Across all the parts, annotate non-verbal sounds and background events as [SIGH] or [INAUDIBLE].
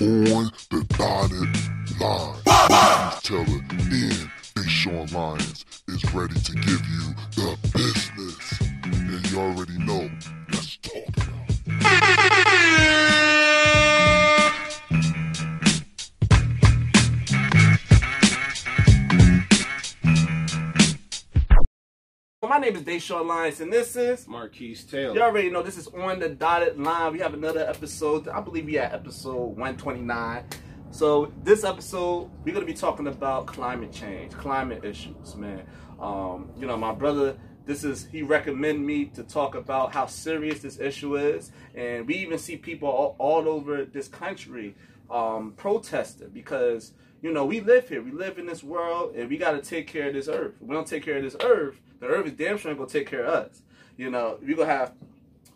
on the dotted line. News Teller and Deshaun Lyons is ready to give you Well, my name is Deshaun Lyons, and this is. Marquise Taylor. You already know this is on the dotted line. We have another episode. I believe we at episode 129. So this episode, we're gonna be talking about climate change, climate issues, man. Um, you know, my brother, this is he recommended me to talk about how serious this issue is, and we even see people all, all over this country um, protesting because you know we live here, we live in this world, and we got to take care of this earth. If we don't take care of this earth, the earth is damn sure gonna take care of us. You know, you're gonna have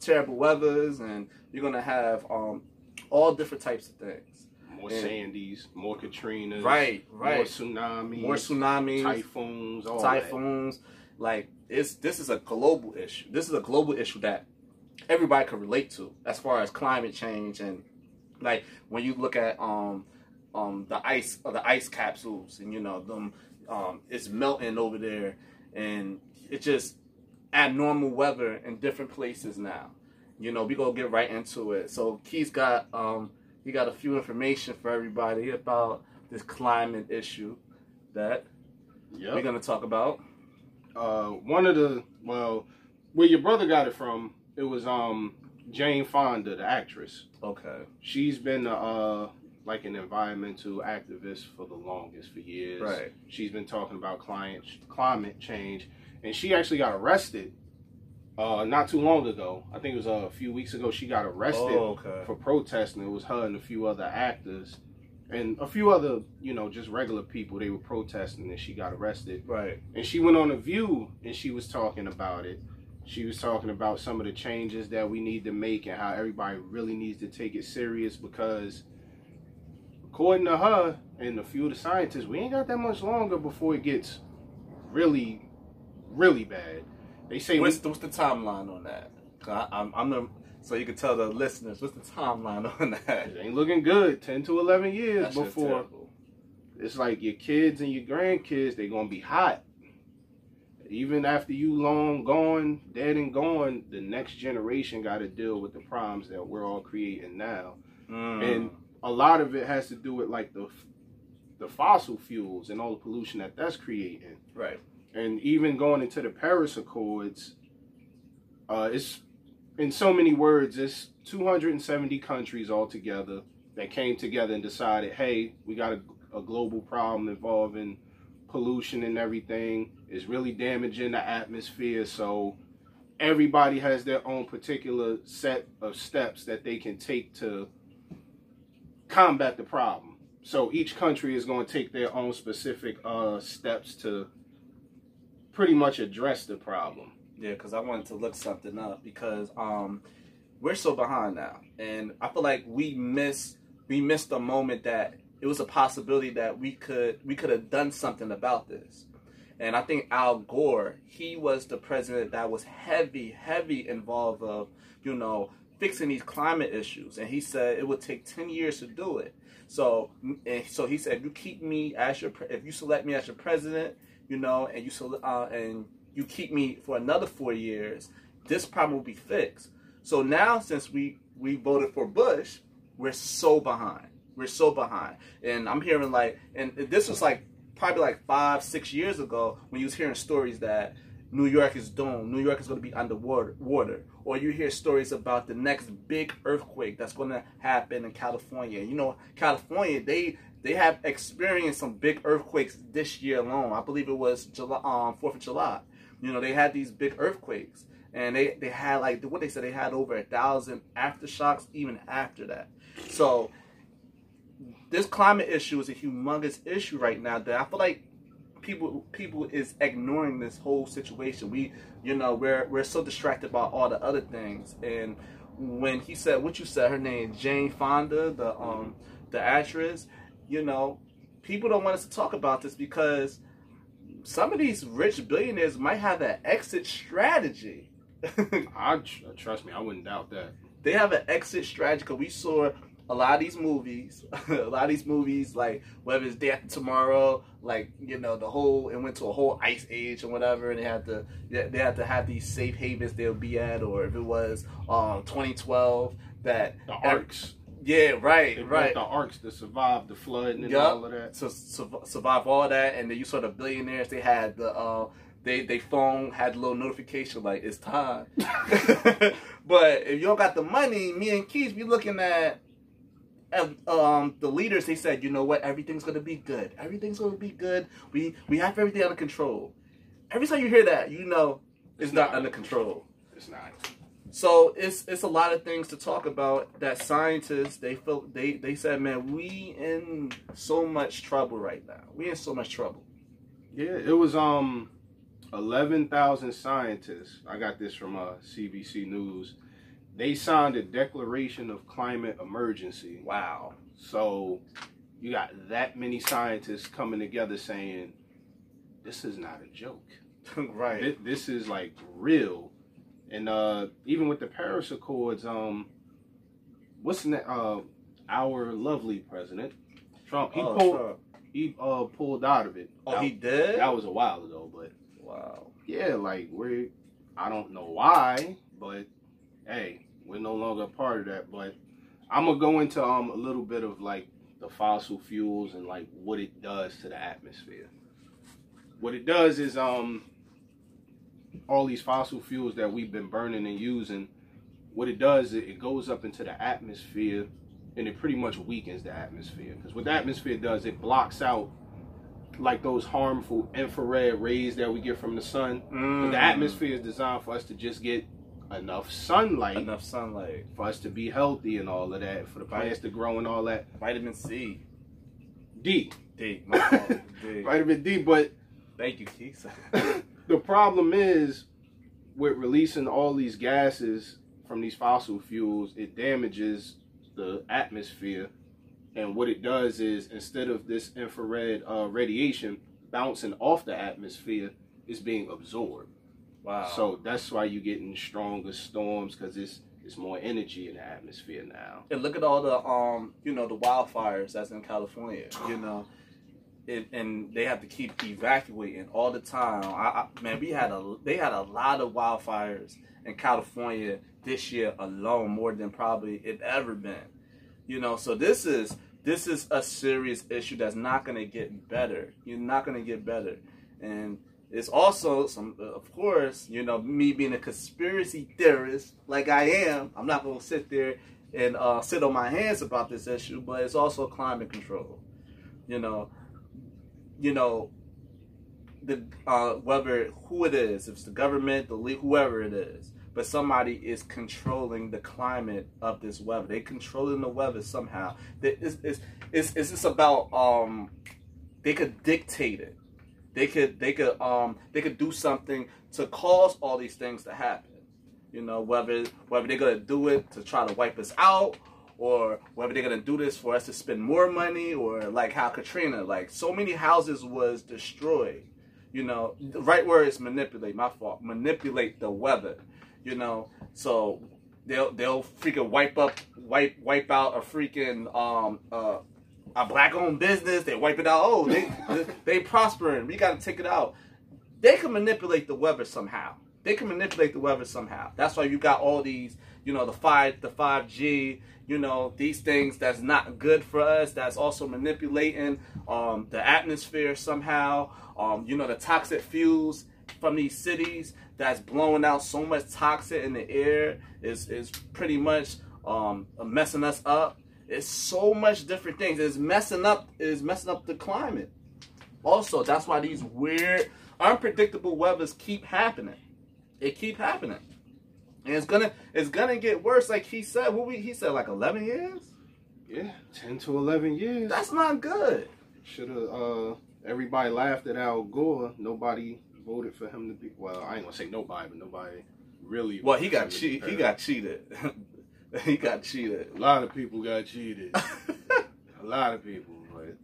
terrible weathers, and you're gonna have um, all different types of things. More And- Sandys, more Katrinas, Right, right. More tsunamis, More tsunamis, typhoons, all typhoons. Like it's this is a global issue. This is a global issue that everybody can relate to as far as climate change and like when you look at um um the ice or the ice capsules and you know them um it's melting over there and it's just abnormal weather in different places now. You know, we gonna get right into it. So Keith's got um he got a few information for everybody about this climate issue that. Yep. we're gonna talk about. uh, one of the well, where your brother got it from, it was um Jane Fonda, the actress. Okay. She's been uh like an environmental activist for the longest for years. Right. She's been talking about climate climate change, and she actually got arrested. Uh, not too long ago, I think it was uh, a few weeks ago. She got arrested Oh, okay. for protesting. It was her and a few other actors, and a few other, you know, just regular people. They were protesting, and she got arrested. Right. And she went on a View, and she was talking about it. She was talking about some of the changes that we need to make, and how everybody really needs to take it serious because, according to her and a few of the scientists, we ain't got that much longer before it gets really, really bad. They say What's the, what's the timeline on that? I, I'm, I'm the, so you can tell the listeners what's the timeline [LAUGHS] on that. it ain't looking good. Ten to eleven years That shit's before it's like your kids and your grandkids, They're gonna be hot. Even after you long gone, dead and gone, the next generation got to deal with the problems that we're all creating now. Mm. And a lot of it has to do with like the the fossil fuels and all the pollution that that's creating. right. And even going into the Paris Accords, uh, it's in so many words, it's 270 countries altogether that came together and decided, hey, we got a, a global problem involving pollution and everything. It's really damaging the atmosphere. So everybody has their own particular set of steps that they can take to combat the problem. So each country is going to take their own specific uh, steps to pretty much address the problem. Yeah, because I wanted to look something up because um, we're so behind now, and I feel like we miss we missed a moment that it was a possibility that we could we could have done something about this. And I think Al Gore, he was the president that was heavy, heavy involved of, you know, fixing these climate issues. And he said it would take 10 years to do it. So, and so he said, you keep me as your, if you select me as your president, you know, and you sele- uh, and you keep me for another four years, this problem will be fixed. So now, since we we voted for Bush, we're so behind. We're so behind, and I'm hearing like, and this was like probably like five, six years ago when you was hearing stories that New York is doomed, New York is going to be underwater, water, or you hear stories about the next big earthquake that's going to happen in California. You know, California they they have experienced some big earthquakes this year alone. I believe it was July, um, Fourth of July. You know, they had these big earthquakes, and they they had like what they said they had over a thousand aftershocks even after that. So this climate issue is a humongous issue right now that I feel like people people is ignoring this whole situation. We you know we're we're so distracted by all the other things and when he said what you said her name Jane Fonda the um the actress you know people don't want us to talk about this because some of these rich billionaires might have an exit strategy. [LAUGHS] I tr- trust me, I wouldn't doubt that. they have an exit strategy because we saw a lot of these movies, [LAUGHS] a lot of these movies, like whether it's Day After Tomorrow, like you know the whole it went to a whole ice age and whatever, and they had to they had to have these safe havens they'll be at, or if it was um 2012 that The arks. yeah, right, They right. the arks to survive the flood and Yup. all of that. to su- survive all that, and then you saw the billionaires. They had the uh, they they phone had a little notification like it's time. [LAUGHS] [LAUGHS] but if you don't got the money, me and Keith be looking at. Um, the leaders they said, you know what, everything's gonna be good. Everything's gonna be good. We we have everything under control. Every time you hear that, you know it's, It's not, not. under control. It's not. So it's it's a lot of things to talk about that scientists they feel they they said man we in so much trouble right now we in so much trouble Yeah, it was um eleven thousand scientists. I got this from uh CBC News. They signed a declaration of climate emergency. wow So you got that many scientists coming together saying this is not a joke. [LAUGHS] right Thi- This is like real. And uh even with the Paris Accords, um what's na- uh our lovely president Trump he oh, pulled Trump. he uh pulled out of it. oh that, he did that was a while ago, but wow yeah, like we're I don't know why, but hey, we're no longer a part of that. But I'm gonna go into um a little bit of like the fossil fuels and like what it does to the atmosphere. What it does is um all these fossil fuels that we've been burning and using, what it does is it goes up into the atmosphere and it pretty much weakens the atmosphere. Because what the atmosphere does, it blocks out like those harmful infrared rays that we get from the sun. Mm. The atmosphere is designed for us to just get enough sunlight enough sunlight for us to be healthy and all of that, for the plants to grow and all that. vitamin C D, D. D. [LAUGHS] vitamin D. But thank you Keith [LAUGHS] the problem is with releasing all these gases from these fossil fuels, it damages the atmosphere. And what it does is instead of this infrared uh, radiation bouncing off the atmosphere, it's being absorbed. Wow. So that's why you're getting stronger storms because it's it's more energy in the atmosphere now. and look at all the um you know the wildfires that's in California you know. It, and they have to keep evacuating all the time. I, I man we had a they had a lot of wildfires in California this year alone more than probably it ever been. You know so this is this is a serious issue that's not going to get better. You're not going to get better. And it's also some of course you know me being a conspiracy theorist like i am i'm not going to sit there and uh, sit on my hands about this issue but it's also climate control. You know you know the uh, whether who it is if it's the government the league whoever it is but somebody is controlling the climate of this weather. They're controlling the weather somehow. It's, it's, it's, it's just about um they could dictate it they could they could um they could do something to cause all these things to happen. You know whether whether they're gonna do it to try to wipe us out or whether they're gonna do this for us to spend more money or like how katrina like so many houses was destroyed. You know the right word is manipulate my fault. Manipulate the weather you know? So they'll they'll freaking wipe up wipe wipe out a freaking um uh a black owned business they wipe it out. Oh they they prospering. We got to take it out. They can manipulate the weather somehow. They can manipulate the weather somehow. That's why you got all these you know the five the 5g you know these things that's not good for us that's also manipulating um the atmosphere somehow um you know the toxic fuels from these cities that's blowing out so much toxin in the air is is pretty much um messing us up it's so much different things it's messing up is messing up the climate also that's why these weird unpredictable weathers keep happening it keep happening and it's gonna it's gonna get worse like he said what we he said like 11 years Yeah, ten to eleven years. that's not good Should have. Uh, everybody laughed at Al Gore. Nobody voted for him to be. Well, I ain't gonna say nobody, but nobody really. well he got voted for him to cheated he got cheated [LAUGHS] [LAUGHS] he got cheated A lot of people got cheated. [LAUGHS] a lot of people, but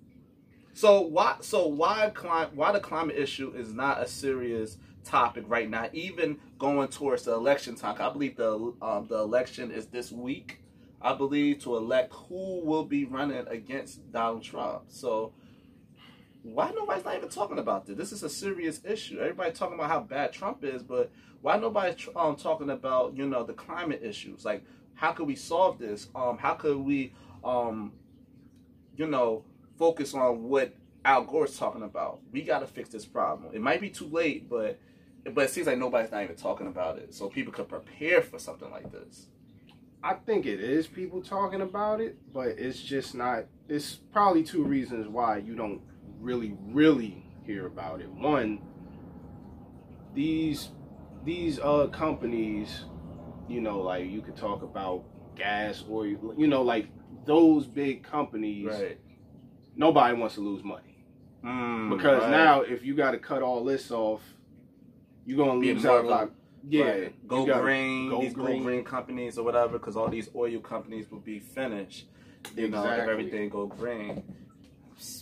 So why so why why the climate issue is not a serious topic right now, even going towards the election time. I believe the um, the election is this week. I believe, to elect who will be running against Donald Trump. So why nobody's not even talking about this? This is a serious issue. Everybody talking about how bad Trump is, but why nobody um, talking about you know the climate issues? Like how could we solve this? Um, how could we um, you know focus on what Al Gore's talking about? We got to fix this problem. It might be too late, but but it seems like nobody's not even talking about it, so people could prepare for something like this. I think it is people talking about it, but it's just not. It's probably two reasons why you don't really, really hear about it. One, these these uh companies, you know, like you could talk about gas or you know, like those big companies. Right. Nobody wants to lose money Mm, because right. now if you got to cut all this off, you're gonna Be lose out a lot. Yeah, Right. Go green, go these green. go green companies or whatever, because all these oil companies will be finished. You know, if everything go green.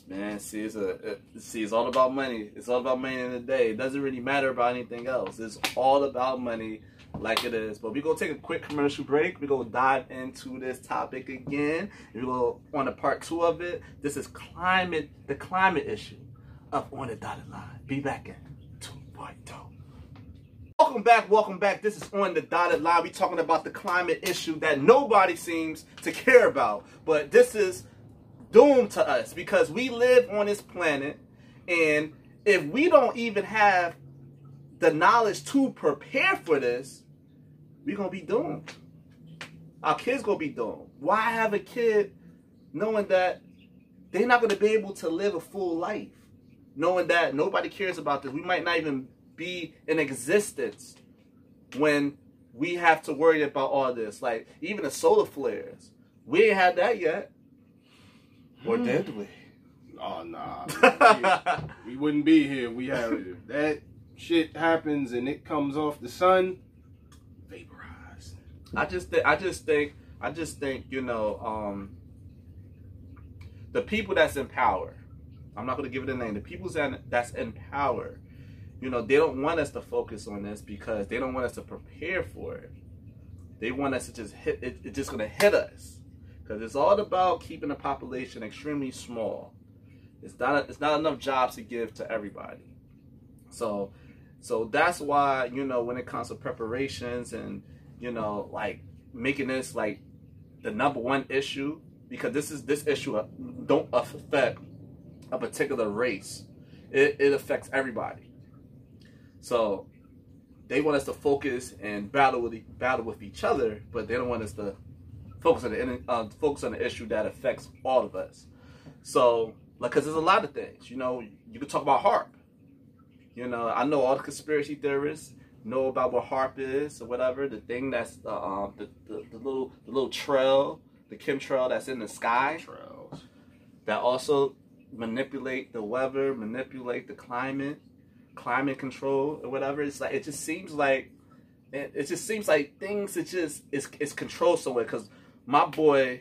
Man, see, it's a it, see, it's all about money. It's all about money in the day. It doesn't really matter about anything else. It's all about money, like it is. But we're gonna take a quick commercial break. We're gonna dive into this topic again. We're gonna on the part two of it. This is climate, the climate issue of on the dotted line. Be back in two point two. Welcome back, welcome back. This is on the dotted line. we talking about the climate issue that nobody seems to care about. But this is doomed to us because we live on this planet and if we don't even have the knowledge to prepare for this, we're gonna be doomed. Our kids gonna be doomed. Why have a kid knowing that they're not gonna be able to live a full life? Knowing that nobody cares about this. We might not even be in existence when we have to worry about all this. Like even the solar flares. We ain't had that yet. Or did we? Oh nah, we, [LAUGHS] we wouldn't be here. if We have if that shit happens and it comes off the sun, vaporized. I just think I just think I just think, you know, um the people that's in power, I'm not gonna give it a name, the people that- that's in power, you know, they don't want us to focus on this because they don't want us to prepare for it. They want us to just hit it, it's just gonna hit us. Because it's all about keeping the population extremely small. It's not it's not enough jobs to give to everybody. So so that's why, you know, when it comes to preparations and, you know, like making this like the number one issue, because this is this issue don't affect a particular race. It, it affects everybody. So they want us to focus and battle with battle with each other, but they don't want us to focus on the uh, focus on the issue that affects all of us. So, like, because there's a lot of things. You know, you could talk about HAARP. You know, I know all the conspiracy theorists know about what HAARP is or whatever. The thing that's uh, um, the, the the little the little trail, the chemtrail that's in the sky Trails. that also manipulate the weather, manipulate the climate, climate control or whatever. It's like it just seems like it, it just seems like things it just it's it's controlled somewhere. Because my boy,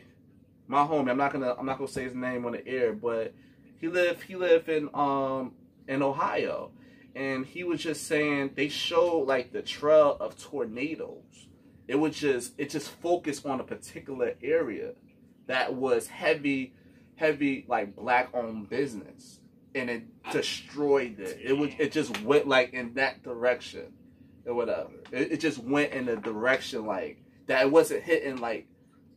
my homie, I'm not gonna I'm not gonna say his name on the air, but he lived he lived in um in Ohio, and he was just saying they showed like the trail of tornadoes. It was just it just focused on a particular area that was heavy heavy like black owned business and it destroyed it. It was it just went like in that direction or whatever. It, it just went in a direction like that. It wasn't hitting like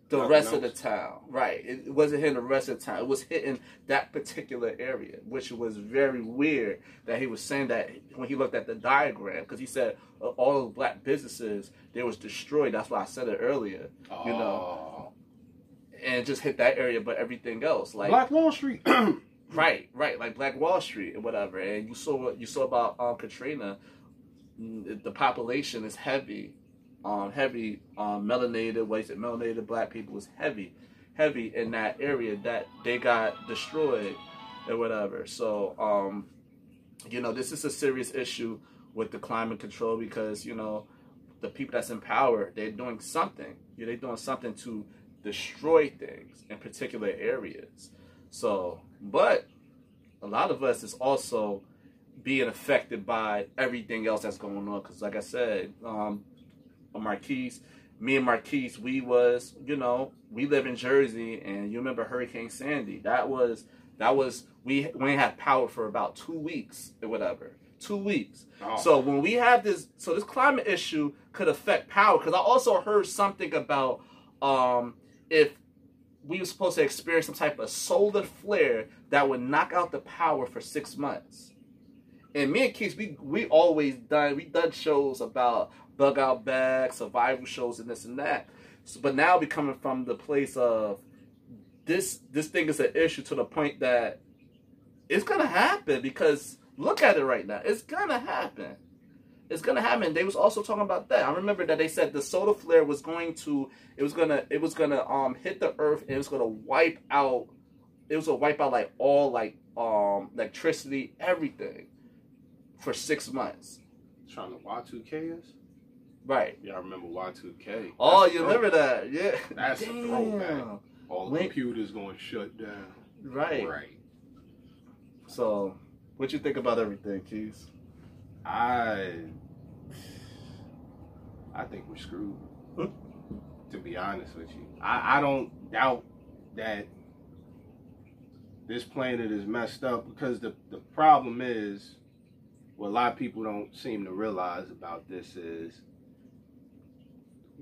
the Nothing rest of the town, right? It, it wasn't hitting the rest of the town. It was hitting that particular area, which was very weird that he was saying that when he looked at the diagram because he said uh, all the black businesses they was destroyed. That's why I said it earlier, you know, and it just hit that area, but everything else like Black Wall Street. [CLEARS THROAT] Right, right, like Black Wall Street and whatever. And you saw what you saw about um, Katrina. mm, The population is heavy, um, heavy um, melanated, it, melanated black people is heavy, heavy in that area that they got destroyed or whatever. So, um, you know, this is a serious issue with the climate control because you know the people that's in power they're doing something. Yeah, they're doing something to destroy things in particular areas. So, but a lot of us is also being affected by everything else that's going on. Because, like I said, um, Marquise me and Marquise, we was, you know, we live in Jersey, and you remember Hurricane Sandy? That was that was we we had power for about two weeks or whatever, two weeks. Oh. So when we have this, so this climate issue could affect power. Because I also heard something about um, if we were supposed to experience some type of solar flare that would knock out the power for six months. And me and Keith, we we always done we done shows about bug out bags, survival shows, and this and that. So, but now we coming from the place of this this thing is an issue to the point that it's gonna happen because look at it right now. It's gonna happen. It's gonna happen. They was also talking about that. I remember that they said the solar flare was going to it was gonna it was gonna um hit the earth and it was gonna wipe out it was gonna wipe out like all like um electricity, everything for six months. Trying to Y2K us? Right. Yeah, I remember Y2K. Oh, That's you a remember that? Yeah. That's a throwback. Damn. All the computers going to shut down. Right. Right. So, what you think about everything, Keys? I I think we're screwed. To be honest with you, I, I don't doubt that this planet is messed up because the the problem is what a lot of people don't seem to realize about this is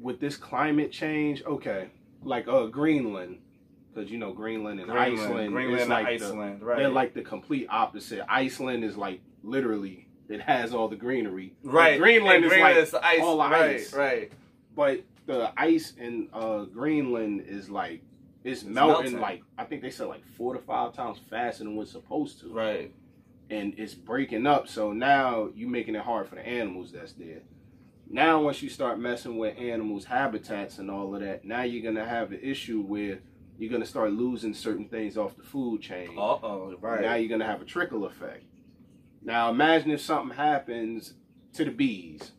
with this climate change. Okay, like uh Greenland, because you know Greenland and Iceland, Greenland, is and like the- Iceland, right? they're like the complete opposite. Iceland is like literally it has all the greenery. right. Greenland And is like is ice. all the right, ice. right. but the ice in uh, Greenland is like it's melting, melting. like I think they said like four to five times faster than what's supposed to, Right. and it's breaking up. So now you're making it hard for the animals that's there. Now once you start messing with animals' habitats and all of that, now you're gonna have an issue where you're gonna start losing certain things off the food chain. Uh oh. Right. Now you're gonna have a trickle effect. Now imagine if something happens to the bees.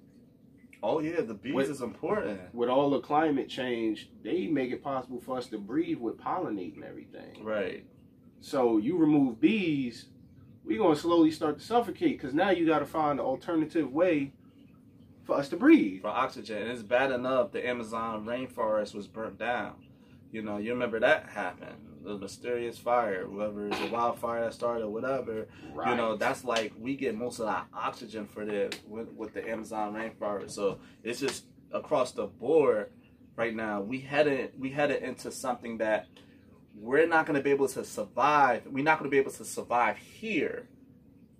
oh yeah, the bees With- is important. With all the climate change, they make it possible for us to breathe with pollinating everything. Right. So you remove bees, we're gonna slowly start to suffocate because now you gotta find an alternative way for us to breathe. For oxygen, and it's bad enough the Amazon rainforest was burnt down. You know, you remember that happened. The mysterious fire, whoever the wildfire that started, whatever. Right. You know, that's like we get most of our oxygen for the with, with the Amazon rainforest. So it's just across the board right now. We headed we headed into something that we're not going to be able to survive. We're not going to be able to survive here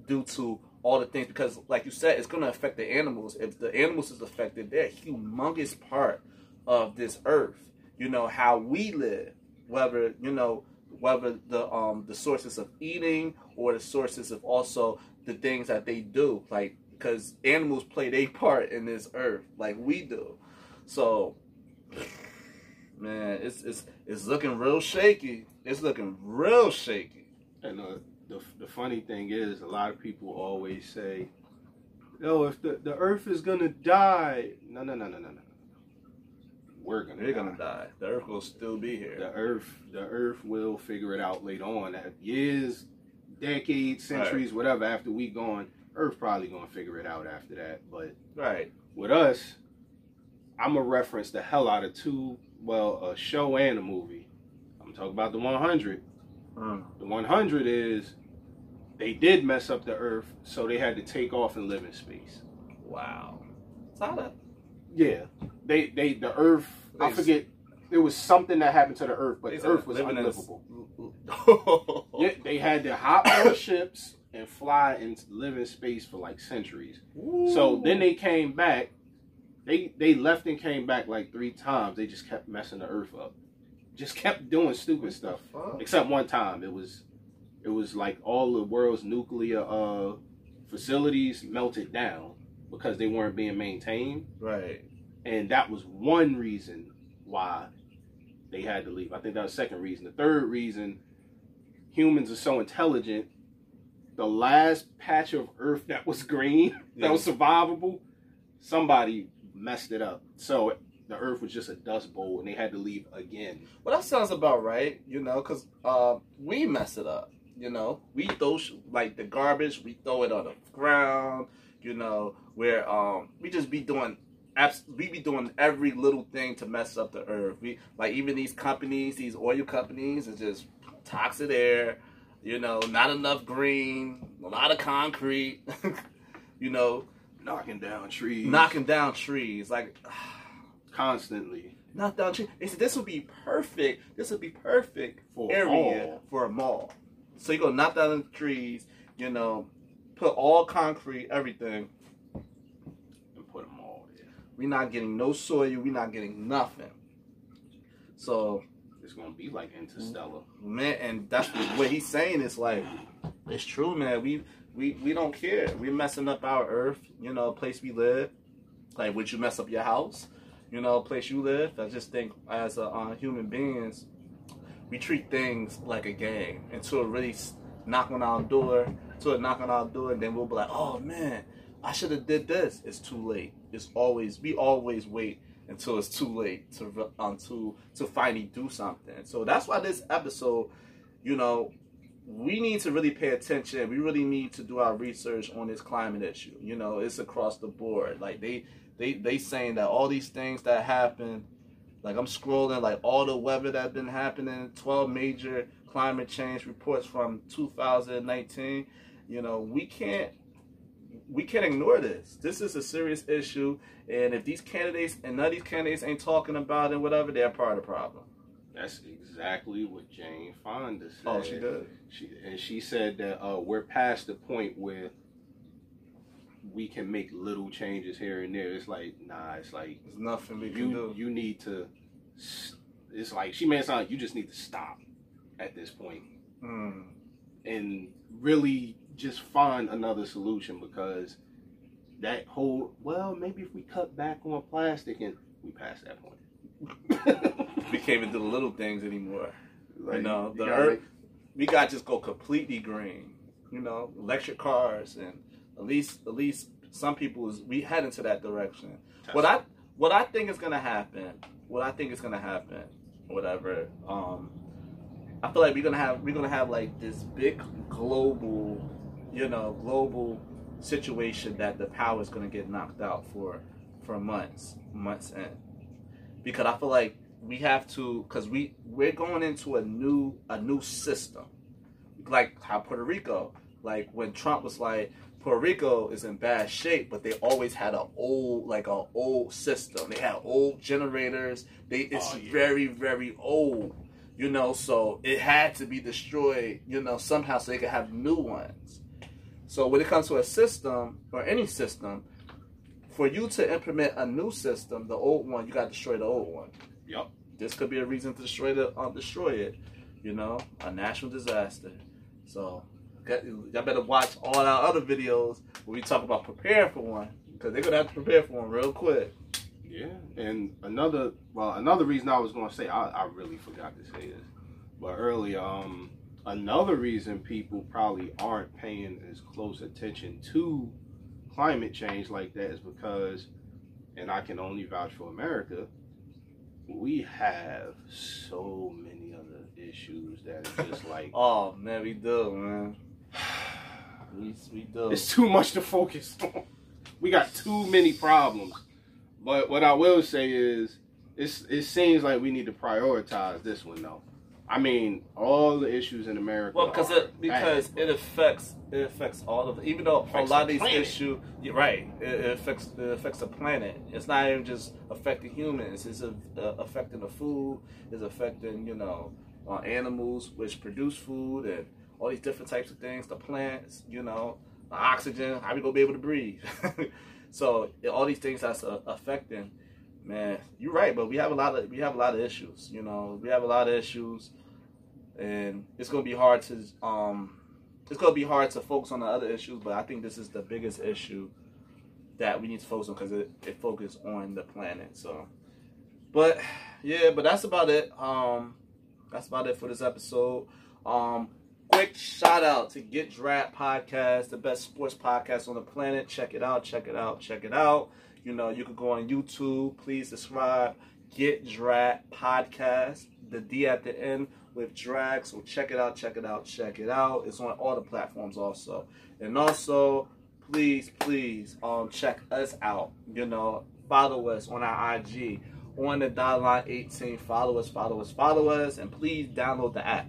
due to all the things because, like you said, it's going to affect the animals. If the animals is affected, they're a humongous part of this earth. You know how we live, whether you know whether the um the sources of eating or the sources of also the things that they do, like because animals play their part in this earth, like we do. So, man, it's it's it's looking real shaky. It's looking real shaky. And uh, the the funny thing is, a lot of people always say, "No, if the, the Earth is gonna die, no, no, no, no, no, no, we're gonna They're die. gonna die. The Earth will still be here. The Earth, the Earth will figure it out later on. At years, decades, centuries, whatever. After we gone, Earth probably gonna figure it out after that. But Right. with us, I'm gonna reference the hell out of two, well, a show and a movie. I'm talking about the 100. Mm. The 100 is they did mess up the Earth, so they had to take off and live in space. Wow. So how that? Yeah, they they the Earth. I forget. There was something that happened to the Earth, but the Earth was living in- unlivable. [LAUGHS] Yeah, they had to hop on ships and fly and live in space for like centuries. So then they came back. They they left and came back like three times. They just kept messing the Earth up. Just kept doing stupid stuff. Except one time, it was it was like all the world's nuclear uh, facilities melted down because they weren't being maintained, Right. and that was one reason why they had to leave. I think that was the second reason. The third reason, humans are so intelligent. The last patch of Earth that was green, [LAUGHS] that was survivable, somebody messed it up. So the Earth was just a dust bowl, and they had to leave again. Well, that sounds about right. You know, because uh, we mess it up. You know, we throw sh- like the garbage. We throw it on the ground. You know, where um we just be doing abs- we be doing every little thing to mess up the earth. We like even these companies, these oil companies, is just toxic air. You know, not enough green, a lot of concrete. [LAUGHS] you know, knocking down trees, knocking down trees like constantly. Knock down trees. They said this would be perfect. This would be perfect For a area mall. for a mall. So you go knock down the trees. You know, put all concrete, everything. and put them all there. We're not getting no soil. We're not getting nothing. So It's gonna be like Interstellar. man, and that's what he's saying It's like, it's true, man. We we we don't care. We're messing up our earth. You know, place we live. Like, would you mess up your house? You know, place you live. I just think as a, uh, human beings, we treat things like a game until it really knock on our door. Until it knock on our door, and then we'll be like, oh man, I should have did this. It's too late. It's always we always wait until it's too late to um, to to finally do something. So that's why this episode, you know, we need to really pay attention. We really need to do our research on this climate issue. You know, it's across the board. Like they they they saying that all these things that happen, like I'm scrolling like all the weather that's been happening, 12 major climate change reports from 2019. You know, we can't we can't ignore this. This is a serious issue, and if these candidates and none of these candidates ain't talking about it, whatever, they're part of the problem. That's exactly what Jane Fonda said. Oh, she did. She and she said that uh, we're past the point where we can make little changes here and there. It's like nah. It's like There's nothing we can you do. you need to. It's like she made it sound like you just need to stop at this point Mm. and really just find another solution because that whole well maybe if we cut back on plastic and we past that point. [LAUGHS] We can't even do the little things anymore. Like, know, the gotta earth- We got to just go completely green. You know, electric cars, and at least at least some people is we head into that direction. What I what I think is gonna happen, what I think is gonna happen, whatever. Um, I feel like we're gonna have we're gonna have like this big global, you know, global situation that the power is gonna get knocked out for for months, months in, because I feel like we have to because we we're going into a new a new system, like how Puerto Rico, like when Trump was like Puerto Rico is in bad shape, but they always had an old like a old system. They had old generators. They it's Oh, yeah. very very old, you know. So it had to be destroyed, you know, somehow so they could have new ones. So when it comes to a system or any system, for you to implement a new system, the old one you got to destroy the old one. Yup. This could be a reason to destroy the uh, destroy it. You know, a national disaster. So y'all better watch all our other videos where we talk about preparing for one because they're gonna have to prepare for one real quick. Yeah, and another well, another reason I was going to say I, I really forgot to say this, but earlier, um, another reason people probably aren't paying as close attention to climate change like that is because, and I can only vouch for America, we have so many other issues that are just [LAUGHS] like Oh man, we do, man. We we do. It's too much to focus on. We got too many problems. But what I will say is, it's, it seems like we need to prioritize this one though. I mean, all the issues in America. Well, because it because bad, it affects it affects all of even though a lot of these planet. issues, you're right, it, it affects it affects the planet. It's not even just affecting humans. It's uh, affecting the food. It's affecting you know uh, animals which produce food and all these different types of things. The plants, you know, the oxygen. How we gonna be able to breathe? [LAUGHS] so all these things that's uh, affecting. Man, you're right, but we have a lot of we have a lot of issues. You know, we have a lot of issues, and it's gonna be hard to um, it's gonna be hard to focus on the other issues. But I think this is the biggest issue that we need to focus on because it it focuses on the planet. So, but yeah, but that's about it. Um, that's about it for this episode. Um, quick shout out to Get Draft Podcast, the best sports podcast on the planet. Check it out, check it out, check it out. You know, you can go on YouTube. Please subscribe. Get Draft Podcast. The D at the end with drag. So check it out, check it out, check it out. It's on all the platforms also. And also, please, please, um, check us out. You know, follow us on our IG on the dot line 18. Follow us, follow us, follow us, and please download the app.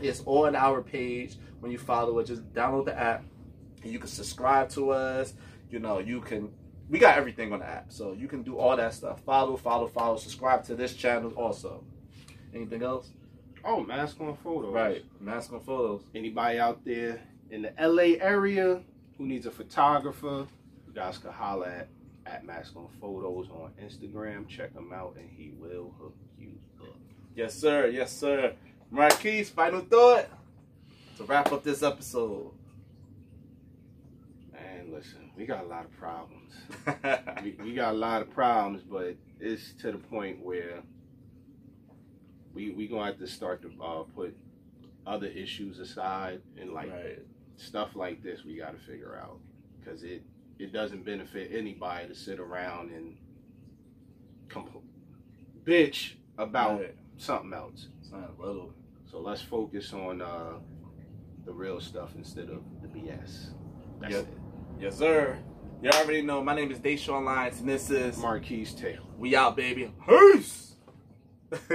It's on our page. When you follow it, just download the app. And you can subscribe to us. You know, you can. We got everything on the app, so you can do all that stuff. Follow, follow, follow. Subscribe to this channel also. Anything else? Oh, mask on photos. Right, mask on photos. Anybody out there in the LA area who needs a photographer, you guys can holler at at Mask on Photos on Instagram. Check him out, and he will hook you up. Yes, sir. Yes, sir. Marquise, final thought to wrap up this episode. Man, listen, we got a lot of problems. [LAUGHS] we, we got a lot of problems, but it's to the point where we we gonna have to start to uh, put other issues aside and like right. stuff like this we got to figure out because it it doesn't benefit anybody to sit around and compl- bitch about Right. something else. It's not little. So let's focus on uh, the real stuff instead of the BS. That's Yep. it. Yes, sir. You already know. My name is Deshaun Lyons, and this is Marquise Taylor. We Out, baby. Peace. [LAUGHS]